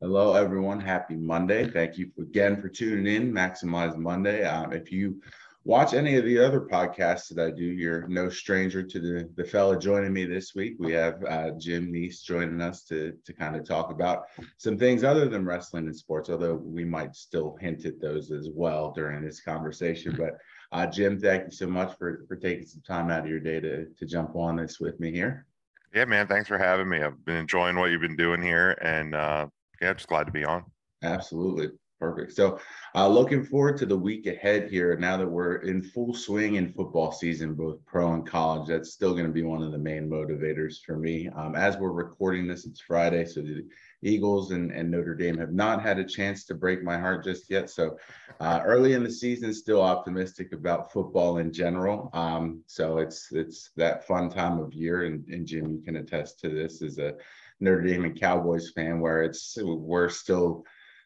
Hello, everyone. Happy Monday. Thank you again for tuning in, Maximize Monday. Um, if you watch any of the other podcasts that I do, you're no stranger to the, the fella joining me this week. We have uh, Jim Neese joining us to, to kind of talk about some things other than wrestling and sports, although we might still hint at those as well during this conversation. But uh, Jim, thank you so much for, for taking some time out of your day to, to jump on this with me here. Yeah, man. Thanks for having me. I've been enjoying what you've been doing here and uh, yeah, just glad to be on. Absolutely. Perfect. So, uh, looking forward to the week ahead here. Now that we're in full swing in football season, both pro and college, that's still going to be one of the main motivators for me. Um, as we're recording this, it's Friday, so the Eagles and, and Notre Dame have not had a chance to break my heart just yet. So, uh, early in the season, still optimistic about football in general. Um, so it's it's that fun time of year, and, and Jim, you can attest to this as a Notre Dame and Cowboys fan, where it's we're still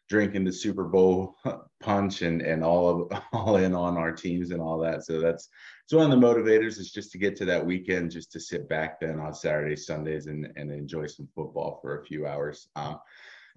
drinking the Super Bowl punch and and all of all in on our teams and all that. So that's it's one of the motivators is just to get to that weekend, just to sit back then on Saturdays, Sundays, and and enjoy some football for a few hours. Um,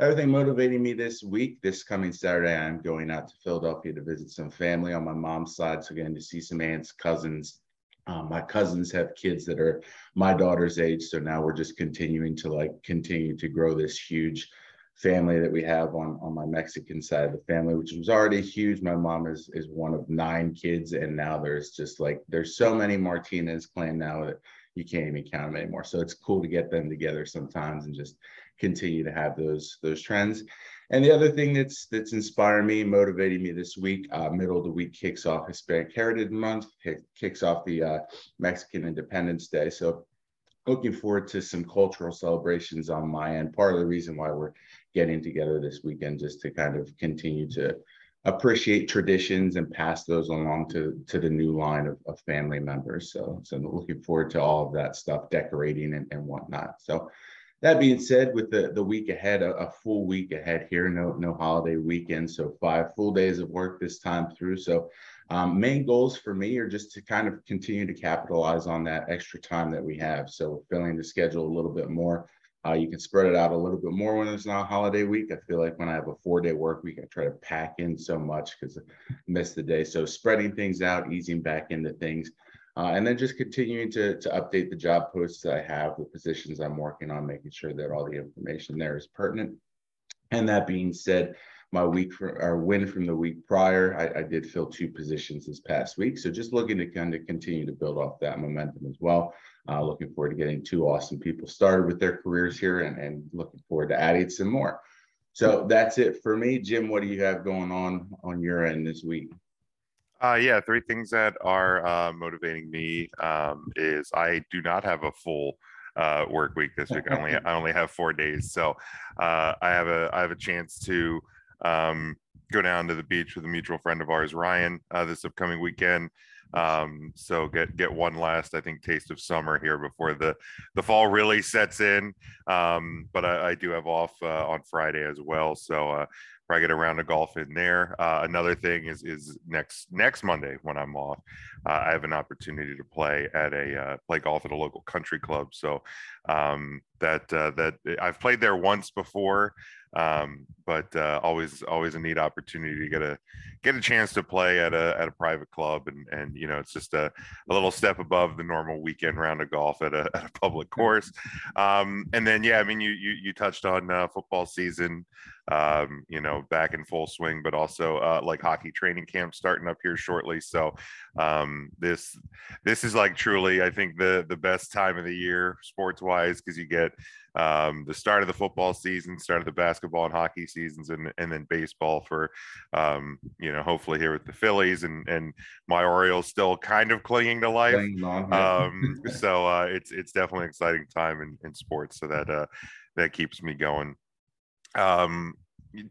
everything motivating me this week, this coming Saturday, I'm going out to Philadelphia to visit some family on my mom's side, so getting to see some aunts, cousins. Um, my cousins have kids that are my daughter's age, so now we're just continuing to like continue to grow this huge family that we have on on my Mexican side of the family, which was already huge. My mom is is one of nine kids, and now there's just like there's so many Martinez clan now that you can't even count them anymore. So it's cool to get them together sometimes and just continue to have those those trends. And the other thing that's that's inspiring me, motivating me this week, uh, middle of the week kicks off Hispanic Heritage Month, kicks off the uh, Mexican Independence Day. So looking forward to some cultural celebrations on my end. Part of the reason why we're getting together this weekend just to kind of continue to appreciate traditions and pass those along to to the new line of, of family members. So so looking forward to all of that stuff, decorating and, and whatnot. So that being said, with the, the week ahead, a, a, full week ahead here, no no holiday weekend, so five full days of work this time through. So um, main goals for me are just to kind of continue to capitalize on that extra time that we have. So filling the schedule a little bit more. Uh, you can spread it out a little bit more when there's not a holiday week. I feel like when I have a four day work week, I try to pack in so much because I miss the day. So spreading things out, easing back into things, uh, and then just continuing to, to update the job posts that I have, the positions I'm working on, making sure that all the information there is pertinent. And that being said, my week for our win from the week prior, I, I, did fill two positions this past week. So just looking to kind of continue to build off that momentum as well. Uh, looking forward to getting two awesome people started with their careers here and, and looking forward to adding some more. So that's it for me. Jim, what do you have going on on your end this week? Uh, yeah, three things that are uh, motivating me um, is I do not have a full uh, work week this week. I only I only have four days, so uh, I have a I have a chance to um, go down to the beach with a mutual friend of ours, Ryan, uh, this upcoming weekend. Um, so get get one last, I think, taste of summer here before the the fall really sets in. Um, but I, I, do have off uh, on Friday as well, so uh, I get a round of golf in there. Uh, another thing is is next next Monday when I'm off, uh, I have an opportunity to play at a uh, play golf at a local country club. So um, that uh, that I've played there once before um, but uh, always always a neat opportunity to get a get a chance to play at a at a private club and and you know it's just a, a little step above the normal weekend round of golf at a, at a public course. Um, and then yeah i mean you you, you touched on uh, football season um, you know back in full swing but also uh, like hockey training camp starting up here shortly so um, this this is like truly i think the the best time of the year sports wise because you get um, the start of the football season, start of the basketball and hockey seasons, and, and then baseball for, um, you know, hopefully here with the Phillies and and my Orioles still kind of clinging to life. Um, so uh, it's it's definitely an exciting time in, in sports. So that uh, that keeps me going. Um,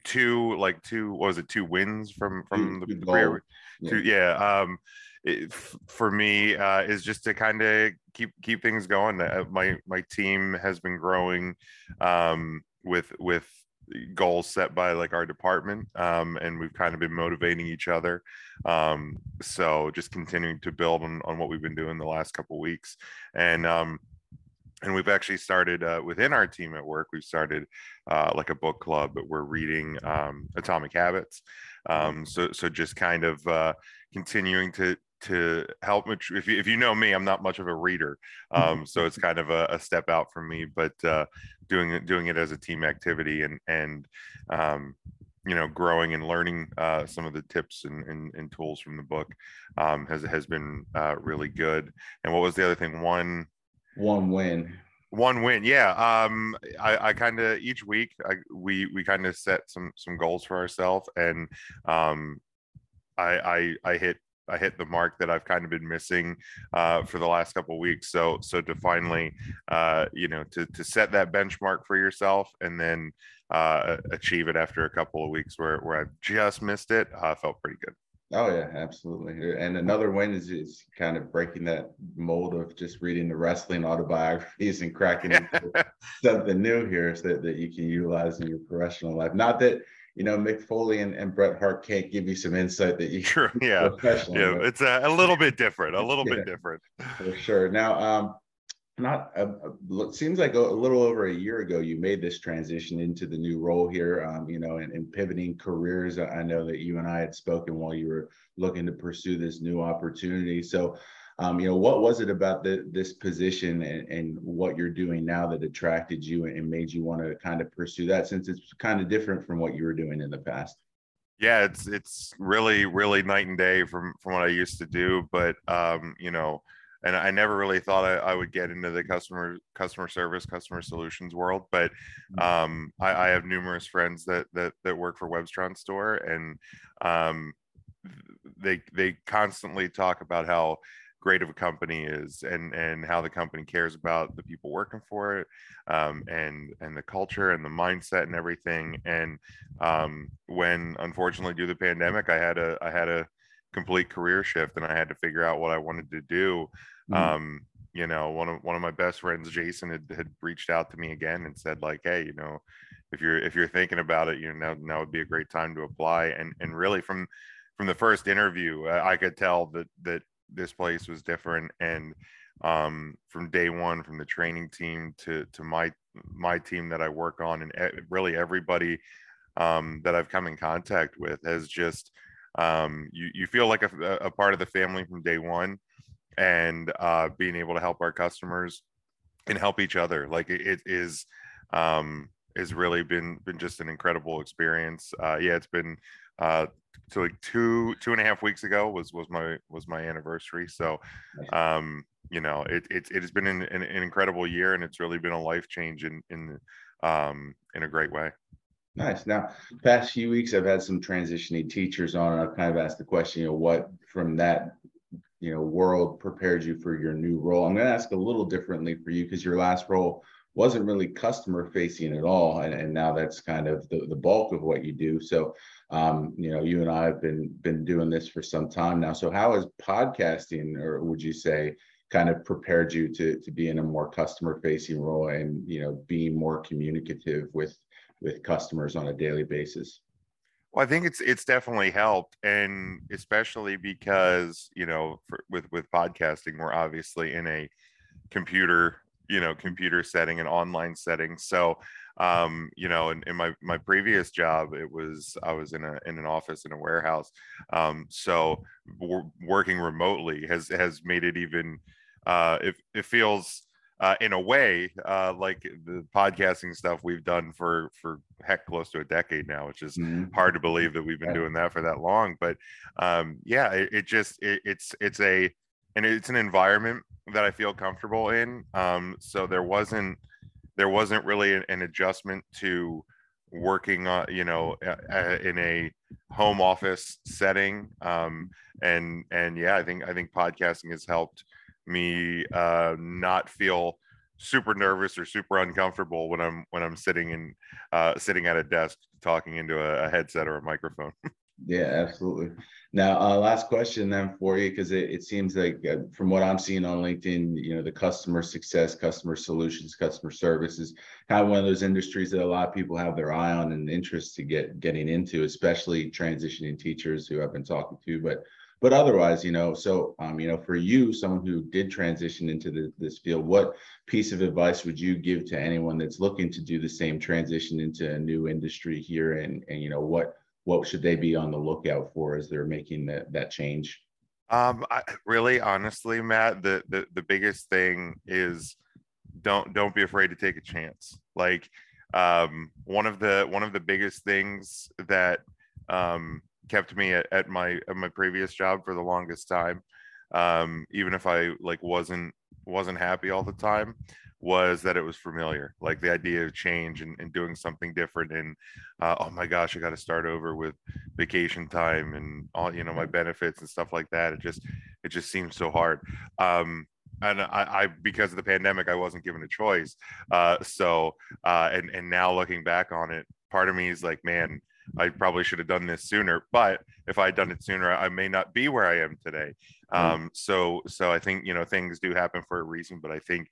two like two what was it two wins from from two, the career? Two, yeah. yeah um, it, for me uh, is just to kind of keep keep things going. Uh, my my team has been growing um, with with goals set by like our department um, and we've kind of been motivating each other um, so just continuing to build on, on what we've been doing the last couple weeks and um, and we've actually started uh, within our team at work we've started uh, like a book club but we're reading um, atomic habits. Um, so so just kind of uh, continuing to to help if you, if you know me i'm not much of a reader. Um, so it's kind of a, a, step out for me but uh, doing it doing it as a team activity and and um, you know growing and learning uh, some of the tips and, and, and, tools from the book um, has has been uh, really good. And what was the other thing? One one win one win yeah um i i kind of each week I, we we kind of set some some goals for ourselves and um i i i hit I hit the mark that I've kind of been missing uh, for the last couple weeks. So so to finally, uh, you know, to to set that benchmark for yourself and then uh, achieve it after a couple of weeks where where I've just missed it, uh, felt pretty good. Oh yeah, absolutely. And another win is, is kind of breaking that mold of just reading the wrestling autobiographies and cracking into something new here so that, that you can utilize in your professional life. Not that you know Mick Foley and, and Bret Hart can't give you some insight that you sure yeah yeah it's a, a, little bit different a little yeah, bit different for sure. Now um not uh, it seems like a, a, little over a year ago you made this transition into the new role here um, you know and, and, pivoting careers. I know that you and i had spoken while you were looking to pursue this new opportunity. So um, you know what was it about the, this position and, and, what you're doing now that attracted you and made you want to kind of pursue that since it's kind of different from what you were doing in the past? Yeah it's it's really really night and day from from what i used to do but um, you know and I never really thought I, I, would get into the customer customer service, customer solutions world. But mm. um, I, I, have numerous friends that that that work for WebstaurantStore, and um, they they constantly talk about how great of a company is and and how the company cares about the people working for it um, and and the culture and the mindset and everything and um, when unfortunately due to the pandemic i had a i had a complete career shift and I had to figure out what I wanted to do. Mm-hmm. Um, you know, one of one of my best friends, Jason, had, had reached out to me again and said, like, hey, you know, if you're if you're thinking about it, you know, now would be a great time to apply. And and really from from the first interview, I could tell that that this place was different. And um, from day one, from the training team to to my my team that I work on, and really everybody um, that I've come in contact with has just um, you you feel like a, a, part of the family from day one and uh, being able to help our customers and help each other. Like it, it is um, has really been been just an incredible experience. Uh, yeah it's been uh, so like two two and a half weeks ago was was my was my anniversary. So um you know it it, it has been an, an, an incredible year and it's really been a life change in in um in a great way Nice. Now, past few weeks, I've had some transitioning teachers on, and I've kind of asked the question, you know, what from that, you know, world prepared you for your new role? I'm going to ask a little differently for you because your last role wasn't really customer facing at all, and, and now that's kind of the, the bulk of what you do. So, um, you know, you and I have been been doing this for some time now. So, how has podcasting, or would you say, kind of prepared you to to be in a more customer facing role and you know being more communicative with with customers on a daily basis? Well, I think it's it's definitely helped, and especially because you know, for, with with podcasting, we're obviously in a computer, you know, computer setting, an online setting. So, um, you know, in, in my my previous job, it was I was in a in an office in a warehouse. Um, so, working remotely has has made it even. Uh, it it feels uh, in a way, uh, like the podcasting stuff we've done for for heck close to a decade now, which is mm-hmm. hard to believe that we've been doing that for that long. But um, yeah, it, it just it, it's it's a and it's an environment that I feel comfortable in. Um, so there wasn't there wasn't really an, an adjustment to working on you know uh, in a home office setting um, and and yeah i think i think podcasting has helped me uh, not feel super nervous or super uncomfortable when I'm when I'm sitting in uh, sitting at a desk talking into a, a headset or a microphone. yeah, absolutely. Now, uh, last question then for you, because it, it seems like uh, from what I'm seeing on LinkedIn, you know, the customer success, customer solutions, customer services, kind of one of those industries that a lot of people have their eye on and interest to get getting into, especially transitioning teachers who I've been talking to. But but otherwise, you know, so um, you know, for you, someone who did transition into the, this field, what piece of advice would you give to anyone that's looking to do the same transition into a new industry here, and and you know, what what should they be on the lookout for as they're making that that change? Um, I, really, honestly, Matt, the, the the biggest thing is don't don't be afraid to take a chance. Like um, one of the one of the biggest things that um, kept me at, at my at my previous job for the longest time, um, even if I like wasn't wasn't happy all the time, was that it was familiar. Like the idea of change and, and doing something different. And uh, oh my gosh, I got to start over with vacation time and all you know my benefits and stuff like that. It just it just seems so hard. Um, and I, I, because of the pandemic i wasn't given a choice uh, so uh, and and now looking back on it part of me is like man i probably should have done this sooner but if i had done it sooner i may not be where i am today mm-hmm. um, so so i think you know things do happen for a reason but i think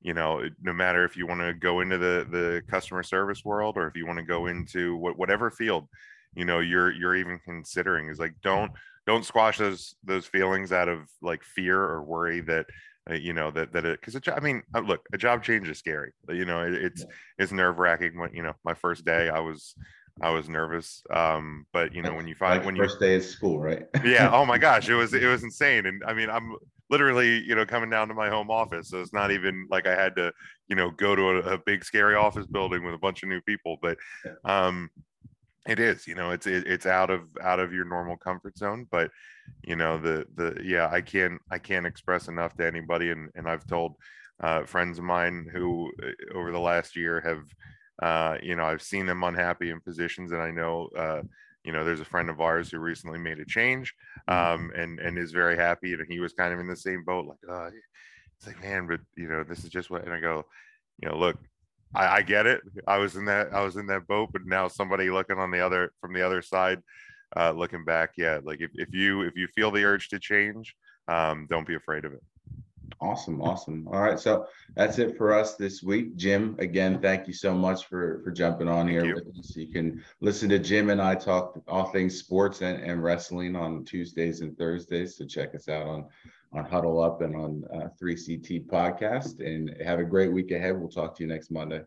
you know no matter if you want to go into the the customer service world or if you want to go into what, whatever field you know you're you're even considering is like don't don't squash those those feelings out of like fear or worry that uh, you know that that it because i mean uh, look a job change is scary you know it, it's yeah. it's nerve-wracking when you know my first day i was i was nervous um but you know when you find like when first you day of school right? Yeah oh my gosh it was it was insane and i mean i'm literally you know coming down to my home office so it's not even like i had to you know go to a, a big scary office building with a bunch of new people but um it is you know it's it, it's out of out of your normal comfort zone but you know the the yeah i can't i can't express enough to anybody and and i've told uh, friends of mine who uh, over the last year have uh, you know i've seen them unhappy in positions and i know uh, you know there's a friend of ours who recently made a change mm-hmm. um, and and is very happy and he was kind of in the same boat like oh it's like man but you know this is just what and i go you know look I, I get it. I was in that I was in that boat, but now somebody looking on the other from the other side, uh, looking back, yeah, like if, if you if you feel the urge to change, um, don't be afraid of it. Awesome, awesome. All right, so that's it for us this week. Jim, again, thank you so much for for jumping on thank here you. with us. You can listen to Jim and I talk all things sports and, and wrestling on Tuesdays and Thursdays. So check us out on on Huddle Up and on uh, 3CT podcast. And have a great week ahead. We'll talk to you next Monday.